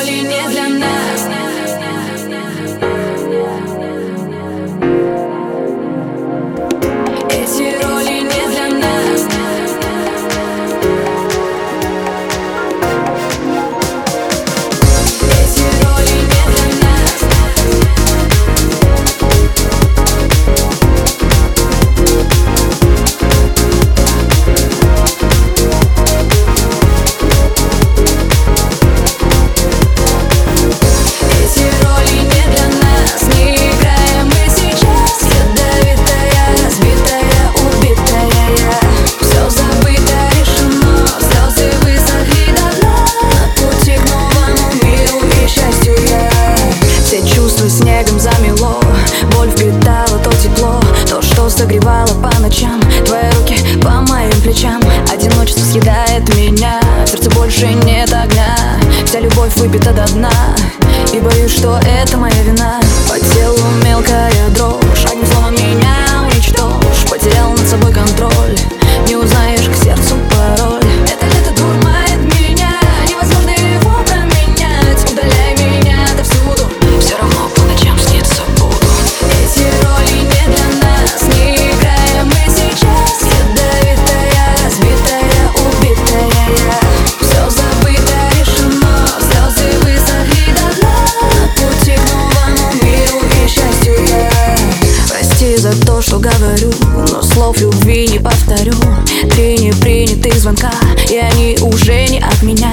falling in меня. Сердце больше нет огня. Вся любовь выпита до дна. И боюсь, что это моя вина. По телу что говорю Но слов любви не повторю. Три непринятых звонка И они уже не от меня.